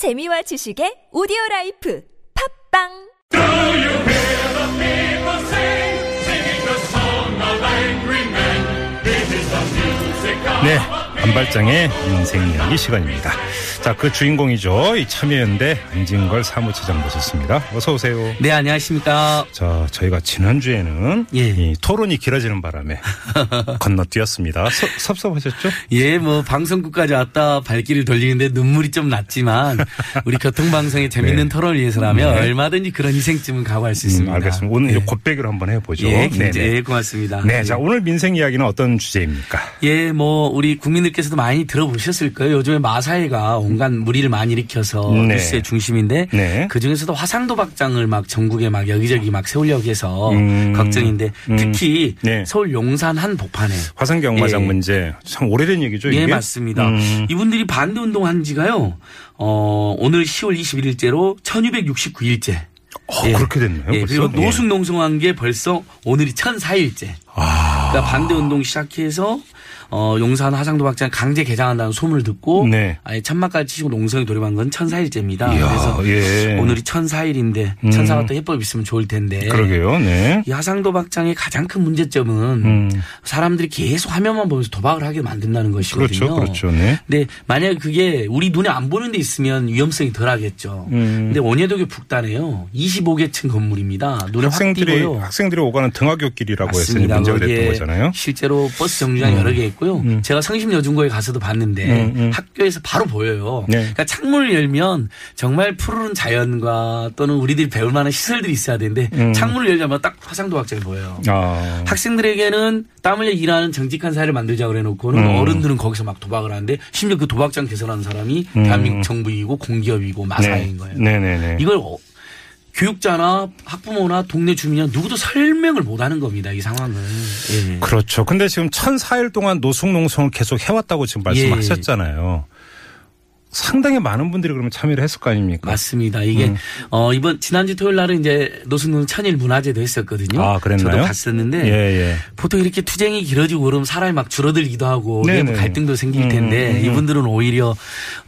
재미와 지식의 오디오 라이프 팟빵! 네, 안 발장의 인생 이야기 시간입니다. 자, 그 주인공이죠. 이 참여연대 안진걸 사무처장 모셨습니다. 어서 오세요. 네, 안녕하십니까. 자, 저희가 지난주에는 예. 이 토론이 길어지는 바람에 건너뛰었습니다. 서- 섭섭하셨죠? 예, 뭐, 방송국까지 왔다 발길을 돌리는데 눈물이 좀 났지만, 우리 교통방송의 재밌는 네. 토론을 위해서라면 네. 얼마든지 그런 희생쯤은 각오할 수 있습니다. 음, 알겠습니다. 오늘 예. 이제 곧배기로 한번 해보죠. 예, 굉장히 네네. 예, 고맙습니다. 네, 자, 오늘 민생 이야기는 어떤 주제입니까? 예, 뭐, 우리 국민들 께서도 많이 들어보셨을 거예요. 요즘에 마사회가 온갖 무리를 많이 일으켜서 네. 뉴스의 중심인데, 네. 그 중에서도 화상도박장을 막 전국에 막 여기저기 막 세우려고 해서 음. 걱정인데, 음. 특히 네. 서울 용산 한 복판에 화상 경마장 예. 문제 참 오래된 얘기죠, 이게? 예, 맞습니다. 음. 이분들이 반대 운동한 지가요, 어, 오늘 10월 21일째로 1269일째. 어, 그렇게 됐네요. 예? 그리고 노숙농성한 게 벌써 오늘이 1004일째. 아. 그러니까 반대 운동 시작해서 어, 용산 화상도 박장 강제 개장한다는 소문을 듣고 네. 아예 천막까지 치시고 농성에 돌입한 건 1004일째입니다. 이야, 그래서 예. 오늘이 1004일인데 음. 천사가 또 해법 있으면 좋을 텐데. 그러게요, 네. 이 화상도 박장의 가장 큰 문제점은 음. 사람들이 계속 화면만 보면서 도박을 하게 만든다는 것이거든요. 그렇죠, 그렇죠, 네. 근데 만약에 그게 우리 눈에 안 보는 데 있으면 위험성이 덜 하겠죠. 음. 근데 원예독의 북단에요. 25개층 건물입니다. 눈에 확 학생들이 띄고요. 학생들이 오가는 등하굣길이라고 이제 맞습니다. 문제가 됐던 거잖아요. 실제로 버스 정류장 여러 개 있고 요. 제가 성심여중고에 가서도 봤는데 음, 음. 학교에서 바로 보여요. 네. 그러니까 창문을 열면 정말 푸르른 자연과 또는 우리들이 배울 만한 시설들이 있어야 되는데 음. 창문을 열자마자 딱 화상도박장이 보여요. 아. 학생들에게는 땀 흘려 일하는 정직한 사회를 만들자 그래 놓고는 음. 어른들은 거기서 막 도박을 하는데 심지어 그 도박장 개설하는 사람이 대한민국 정부이고 공기업이고 마사회인 거예요. 음. 네네네. 이걸 어- 교육자나 학부모나 동네 주민이나 누구도 설명을 못 하는 겁니다. 이 상황을. 예. 그렇죠. 근데 지금 1004일 동안 노숙 농성을 계속 해왔다고 지금 예. 말씀하셨잖아요. 상당히 많은 분들이 그러면 참여를 했을 거 아닙니까? 맞습니다. 이게 음. 어 이번 지난주 토요일 날은 이제 노숙농 천일 문화제도 했었거든요. 아, 그랬나요? 저도 갔었는데 예, 예. 보통 이렇게 투쟁이 길어지고 그러면 사람이 막 줄어들기도 하고 네네. 내부 갈등도 생길 음, 텐데 음, 음. 이분들은 오히려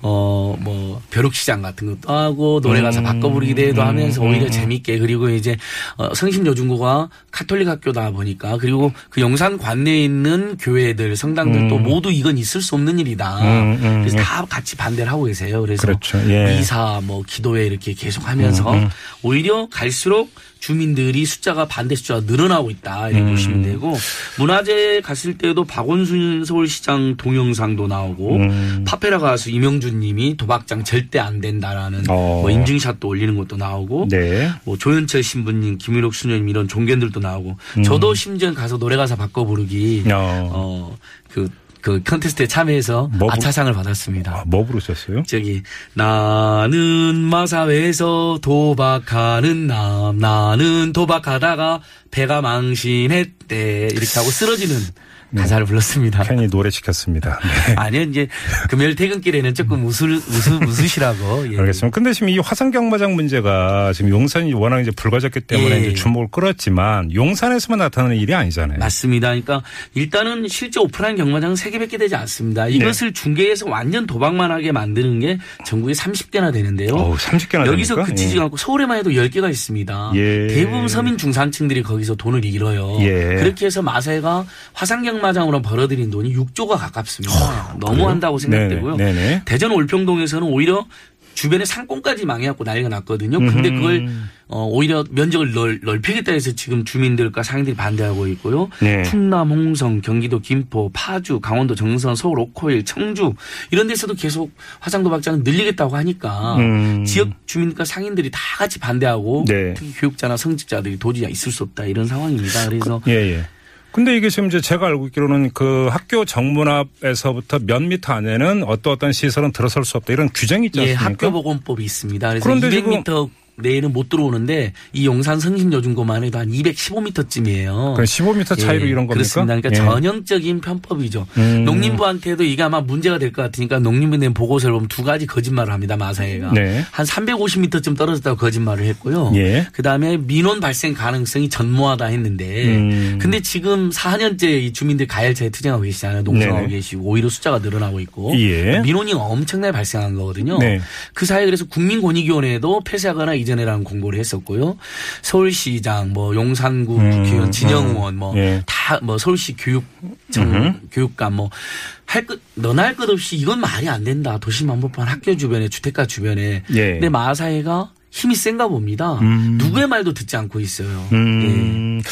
어뭐 벼룩시장 같은 것도 하고 노래 가사 음, 바꿔 부르기 대회도 음, 하면서 음, 오히려 음. 재밌게 그리고 이제 어 성심여중고가 카톨릭 학교다 보니까 그리고 그 영산 관내에 있는 교회들 성당들도 음. 모두 이건 있을 수 없는 일이다. 음, 음, 그래서 음. 다 같이 반대를 하고 계세요. 그래서 그렇죠. 예. 미사 뭐 기도회 이렇게 계속 하면서 음, 음. 오히려 갈수록 주민들이 숫자가 반대 숫자가 늘어나고 있다 이렇게 음. 보시면 되고 문화제 갔을 때도 박원순 서울시장 동영상도 나오고 음. 파페라 가수 이명준님이 도박장 절대 안 된다라는 어. 뭐 인증샷도 올리는 것도 나오고 네. 뭐 조현철 신부님, 김일옥 수녀님 이런 종견들도 나오고 저도 심지어 가서 노래 가사 바꿔 부르기 음. 어. 어 그 그 컨테스트에 참여해서 뭐 부- 아차상을 받았습니다. 아, 뭐 부르셨어요? 저기 나는 마사회에서 도박하는 남 나는 도박하다가 패가망신했대 이렇게 하고 쓰러지는 가사를 불렀습니다. 괜히 노래 시켰습니다. 네. 아니요 이제 금요일 퇴근길에는 조금 웃을 웃으, 웃으시라고 예. 알겠습니다. 근데 지금 이 화상경마장 문제가 지금 용산이 워낙 이제 불거졌기 때문에 예. 이제 주목을 끌었지만 용산에서만 나타나는 일이 아니잖아요. 맞습니다. 그러니까 일단은 실제 오프라인 경마장은 세개밖에 되지 않습니다. 네. 이것을 중계해서 완전 도박만 하게 만드는 게 전국에 30개나 되는데요. 어우, 30개나 여기서 됩니까? 그치지 예. 않고 서울에만 해도 10개가 있습니다. 예. 대부분 서민 중산층들이 거기 서 돈을 잃어요. 예. 그렇게 해서 마사회가 화상경마장으로 벌어들인 돈이 6조가 가깝습니다. 너무한다고 생각되고요. 네네. 네네. 대전 올평동에서는 오히려 주변에 상권까지 망해갖고 난리가 났거든요. 근데 음흠. 그걸 어, 오히려 면적을 넓, 넓히겠다 해서 지금 주민들과 상인들이 반대하고 있고요. 네. 충남, 홍성, 경기도 김포, 파주, 강원도 정선, 서울 오코일, 청주 이런 데서도 계속 화상도박장을 늘리겠다고 하니까 음. 지역 주민과 상인들이 다 같이 반대하고 네. 특히 교육자나 성직자들이 도저히 있을 수 없다 이런 상황입니다. 그래서 예, 예. 근데 이게 지금 이제 제가 알고 있기로는 그 학교 정문 앞에서부터 몇 미터 안에는 어떤 어떤 시설은 들어설 수 없다 이런 규정이 있지 예, 않습니까? 학교보건법이 있습니다. 그래서 그런데 200m 내에는 못 들어오는데 이 용산 성심여중고만 해도 한 215m쯤이에요. 그 15m 차이로 이런 겁니까? 그렇습니다. 그러니까 예. 전형적인 편법이죠. 음. 농림부한테도 이게 아마 문제가 될 것 같으니까 농림부 낸 보고서를 보면 두 가지 거짓말을 합니다. 마사회가 네. 한 350m쯤 떨어졌다고 거짓말을 했고요. 예. 그다음에 민원 발생 가능성이 전무하다 했는데 음. 근데 지금 4년째 이 주민들 가열차에 투쟁하고 계시잖아요. 농성하고 네네. 계시고 오히려 숫자가 늘어나고 있고 예. 민원이 엄청나게 발생한 거거든요. 네. 그 사이에 그래서 국민권익위원회도 폐쇄하거나 이전해라는 공고를 했었고요. 서울시장, 뭐 용산구 음, 국회의원, 음. 진영의원, 뭐 예. 다뭐 서울시 교육청 교육감 뭐 할 것 너나 할것 없이 이건 말이 안 된다. 도시 만복판 학교 주변에 주택가 주변에. 예. 근데 마사회가 힘이 센가 봅니다. 음. 누구의 말도 듣지 않고 있어요. 예.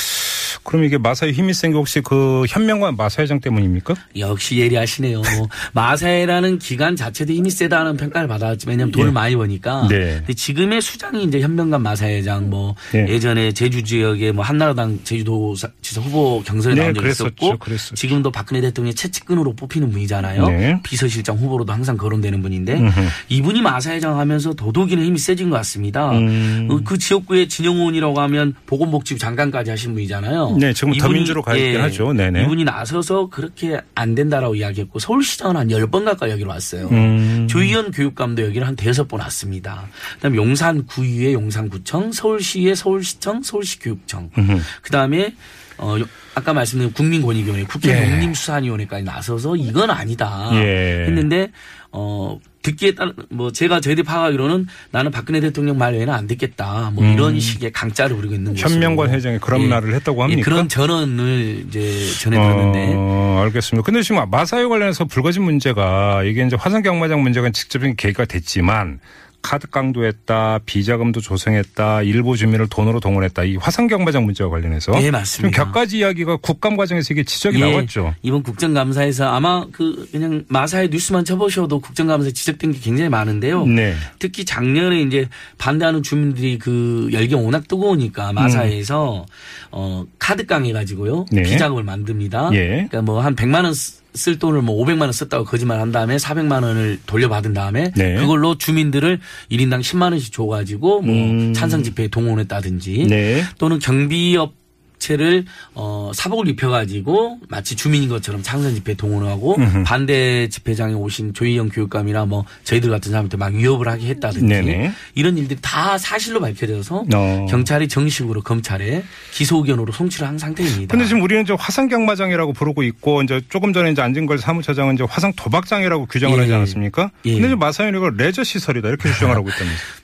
음. 그럼 이게 마사의 힘이 센 게 혹시 그 현명과 마사 회장 때문입니까? 역시 예리하시네요. 뭐 마사회라는 기관 자체도 힘이 세다는 평가를 받았지만 왜냐하면 돈을 예. 많이 버니까. 네. 근데 지금의 수장이 이제 현명감 마사회장 뭐 예. 예전에 제주 지역에 뭐 한나라당 제주도 지사 후보 경선에 네, 나온 적이 그랬었죠. 있었고 그랬었죠. 지금도 박근혜 대통령의 채찍근으로 뽑히는 분이잖아요. 네. 비서실장 후보로도 항상 거론되는 분인데 음흠. 이분이 마사회장 하면서 더더욱이나 힘이 세진 것 같습니다. 음. 어, 그 지역구의 진영훈이라고 하면 보건복지부 장관까지 하신 분이잖아요. 네, 지금 이분이- 더민주로 가 있긴 예, 하죠. 네네. 이분이 나서서 그렇게 안 된다라고 이야기했고 서울시장은 한 10번 가까이 여기로 왔어요. 음. 조희연 교육감도 여기를 한 대여섯 번 왔습니다. 그다음에 용산구의회 용산구청, 서울시의 서울시청, 서울시교육청. 음흠. 그다음에 어 요- 아까 말씀드린 국민권익위원회, 국회 예. 농림수산위원회까지 나서서 이건 아니다 예. 했는데 어 듣기에 따른 뭐 제가 저희들이 파악하기로는 나는 박근혜 대통령 말 외에는 안 듣겠다 뭐 이런 식의 강짜를 부리고 있는 음. 현명관 회장이 그런 예. 말을 했다고 합니까? 예, 그런 전언을 이제 전해 들었는데 어, 알겠습니다. 근데 지금 마사회 관련해서 불거진 문제가 이게 이제 화성 경마장 문제가 직접적인 계기가 됐지만 카드 강도했다, 비자금도 조성했다, 일부 주민을 돈으로 동원했다. 이 화성 경마장 문제와 관련해서 네, 지금 맞습니다. 격가지 이야기가 국감 과정에서 이게 지적이 예, 나왔죠. 이번 국정감사에서 아마 그 그냥 마사의 뉴스만 쳐보셔도 국정감사에 지적된 게 굉장히 많은데요. 네. 특히 작년에 이제 반대하는 주민들이 그 열경 워낙 뜨거우니까 마사에서 어 카드 깡 해 가지고요 네. 비자금을 만듭니다. 예. 그러니까 뭐 한 100만 원 쓸 돈을 뭐 500만 원 썼다고 거짓말 한 다음에 400만 원을 돌려받은 다음에 네. 그걸로 주민들을 1인당 10만 원씩 줘가지고 뭐 음. 찬성 집회에 동원했다든지 네. 또는 경비업 체를 어 사복을 입혀가지고 마치 주민인 것처럼 창선 집회 동원하고 음흠. 반대 집회장에 오신 조희영 교육감이나 뭐 저희들 같은 사람한테 막 위협을 하게 했다든지 네네. 이런 일들이 다 사실로 밝혀져서 어. 경찰이 정식으로 검찰에 기소 의견으로 송치를 한 상태입니다. 근데 지금 우리는 이제 화성경마장이라고 부르고 있고 이제 조금 전에 이제 안진걸 사무처장은 이제 화성 도박장이라고 규정을 예. 하지 않았습니까? 예. 근데 지금 마사회는 이걸 레저 시설이다 이렇게 주장을 하고 있다면서요.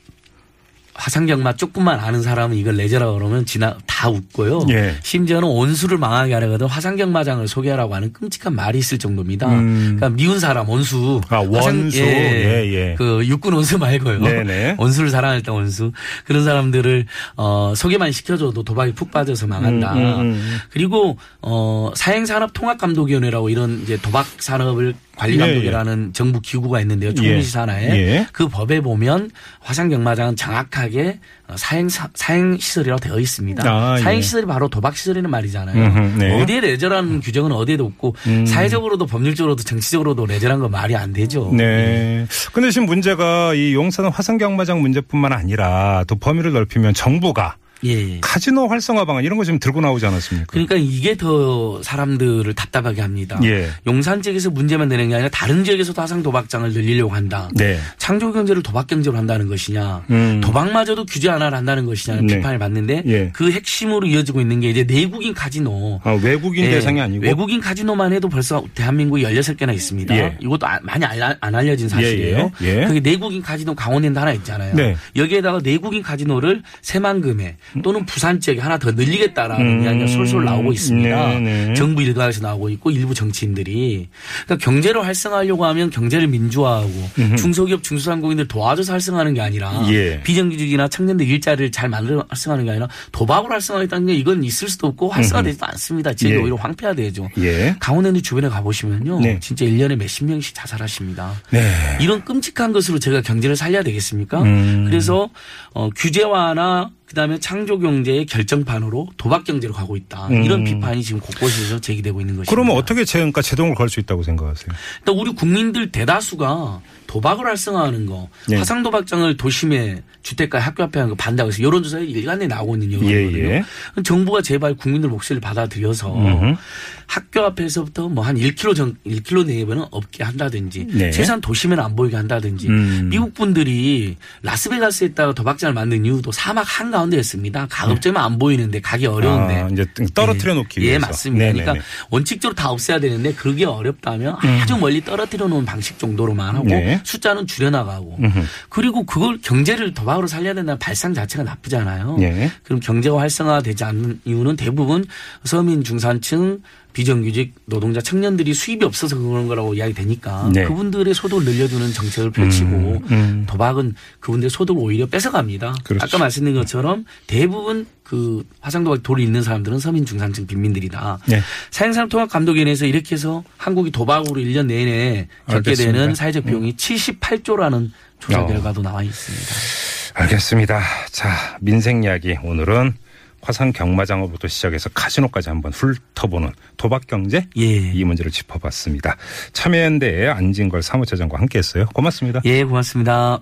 화상경마 조금만 아는 사람은 이걸 내재라 그러면 지나 다 웃고요. 예. 심지어는 원수를 망하게 하려거든 화상경마장을 소개하라고 하는 끔찍한 말이 있을 정도입니다. 음. 그러니까 미운 사람 원수. 아, 원수. 예, 예. 그 육군 원수 말고요. 네네. 원수를 사랑할 때 원수. 그런 사람들을 어 소개만 시켜줘도 도박에 푹 빠져서 망한다. 음, 음, 음. 그리고 어 사행산업통합감독위원회라고 이런 이제 도박 산업을 관리 감독이라는 정부 기구가 있는데요. 총리시 산하에 예. 그 법에 보면 화상 경마장은 정확하게 어, 사행 사- 사행 시설이라고 되어 있습니다. 아, 사행 예. 시설이 바로 도박 시설이라는 말이잖아요. 음흠, 네. 어디에 레저라는 규정은 어디에도 없고 음. 사회적으로도 법률적으로도 정치적으로도 레저라는 건 말이 안 되죠. 네. 근데 지금 문제가 이 용산 화성경마장 문제뿐만 아니라 또 범위를 넓히면 정부가 예. 카지노 활성화 방안 이런 거 지금 들고 나오지 않았습니까? 그러니까 이게 더 사람들을 답답하게 합니다. 예. 용산 지역에서 문제만 되는 게 아니라 다른 지역에서도 화상 도박장을 늘리려고 한다. 네. 창조 경제를 도박 경제로 한다는 것이냐, 음. 도박마저도 규제 하나를 한다는 것이냐는 네. 비판을 받는데 예. 그 핵심으로 이어지고 있는 게 이제 내국인 카지노. 아, 외국인 예, 대상이 아니고 외국인 카지노만 해도 벌써 대한민국에 16개나 있습니다. 예. 이것도 아- 많이 안 알려진 사실이에요. 예, 예. 예. 그게 내국인 카지노 강원랜드 하나 있잖아요. 네. 여기에다가 내국인 카지노를 새만금에 또는 부산 지역에 하나 더 늘리겠다라는 음. 이야기가 솔솔 나오고 있습니다. 네, 네. 정부 일각에서 나오고 있고 일부 정치인들이 그러니까 경제를 활성화하려고 하면 경제를 민주화하고 중소기업 중소상공인들 도와줘서 활성화하는 게 아니라 예. 비정규직이나 청년들 일자리를 잘 만들어 활성화하는 게 아니라 도박으로 활성화했다는 게 이건 있을 수도 없고 활성화되지도 않습니다. 지역이 예. 오히려 황폐화되죠. 예. 강원랜드 주변에 가보시면요. 네. 진짜 1년에 몇십 명씩 자살하십니다. 네. 이런 끔찍한 것으로 제가 경제를 살려야 되겠습니까? 음. 그래서 어, 규제화나 그다음에 창조 경제의 결정판으로 도박 경제로 가고 있다. 이런 비판이 지금 곳곳에서 제기되고 있는 것입니다. 음. 그러면 어떻게 그러니까 제동을 걸 수 있다고 생각하세요? 일단 우리 국민들 대다수가 도박을 활성화하는 거, 예. 화상 도박장을 도심에 주택가 학교 앞에 하는 거 반대하고 있어요. 여론조사에 일간에 나오고 있는 여론이거든요. 예, 예. 정부가 제발 국민들 목소리를 받아들여서 음흠. 학교 앞에서부터 뭐 한 1km 전 1km 내외는 없게 한다든지 네. 최소한 도심에는 안 보이게 한다든지 음. 미국 분들이 라스베가스에다가 도박장을 만든 이유도 사막 한가 운데였습니다. 가급적이면 안 보이는데 가기 어려운데 아, 이제 떨어뜨려 놓기 예, 위해서. 맞습니다. 네네네. 음. 그러니까 원칙적으로 다 없애야 되는데 그게 어렵다면 아주 멀리 떨어뜨려 놓은 방식 정도로만 하고 네. 숫자는 줄여나가고 음흠. 그리고 그걸 경제를 도박으로 살려야 된다는 발상 자체가 나쁘잖아요. 예. 그럼 경제가 활성화되지 않는 이유는 대부분 서민 중산층 비정규직 노동자 청년들이 수입이 없어서 그런 거라고 이야기되니까 네. 그분들의 소득을 늘려주는 정책을 펼치고 음, 음. 도박은 그분들의 소득을 오히려 뺏어갑니다. 그렇죠. 아까 말씀드린 것처럼 대부분 그 화상도박 돌이 있는 사람들은 서민 중산층 빈민들이다. 네. 사행산업통합 감독위원회에서 이렇게 해서 한국이 도박으로 1년 내내 겪게 알겠습니다. 음. 되는 사회적 비용이 78조라는 조사 어. 결과도 나와 있습니다. 알겠습니다. 자, 민생 이야기 오늘은 화상 경마장어부터 시작해서 카지노까지 한번 훑어보는 도박 경제 예. 이 문제를 짚어봤습니다. 참여연대의 안진걸 사무처장과 함께했어요. 고맙습니다. 예, 고맙습니다.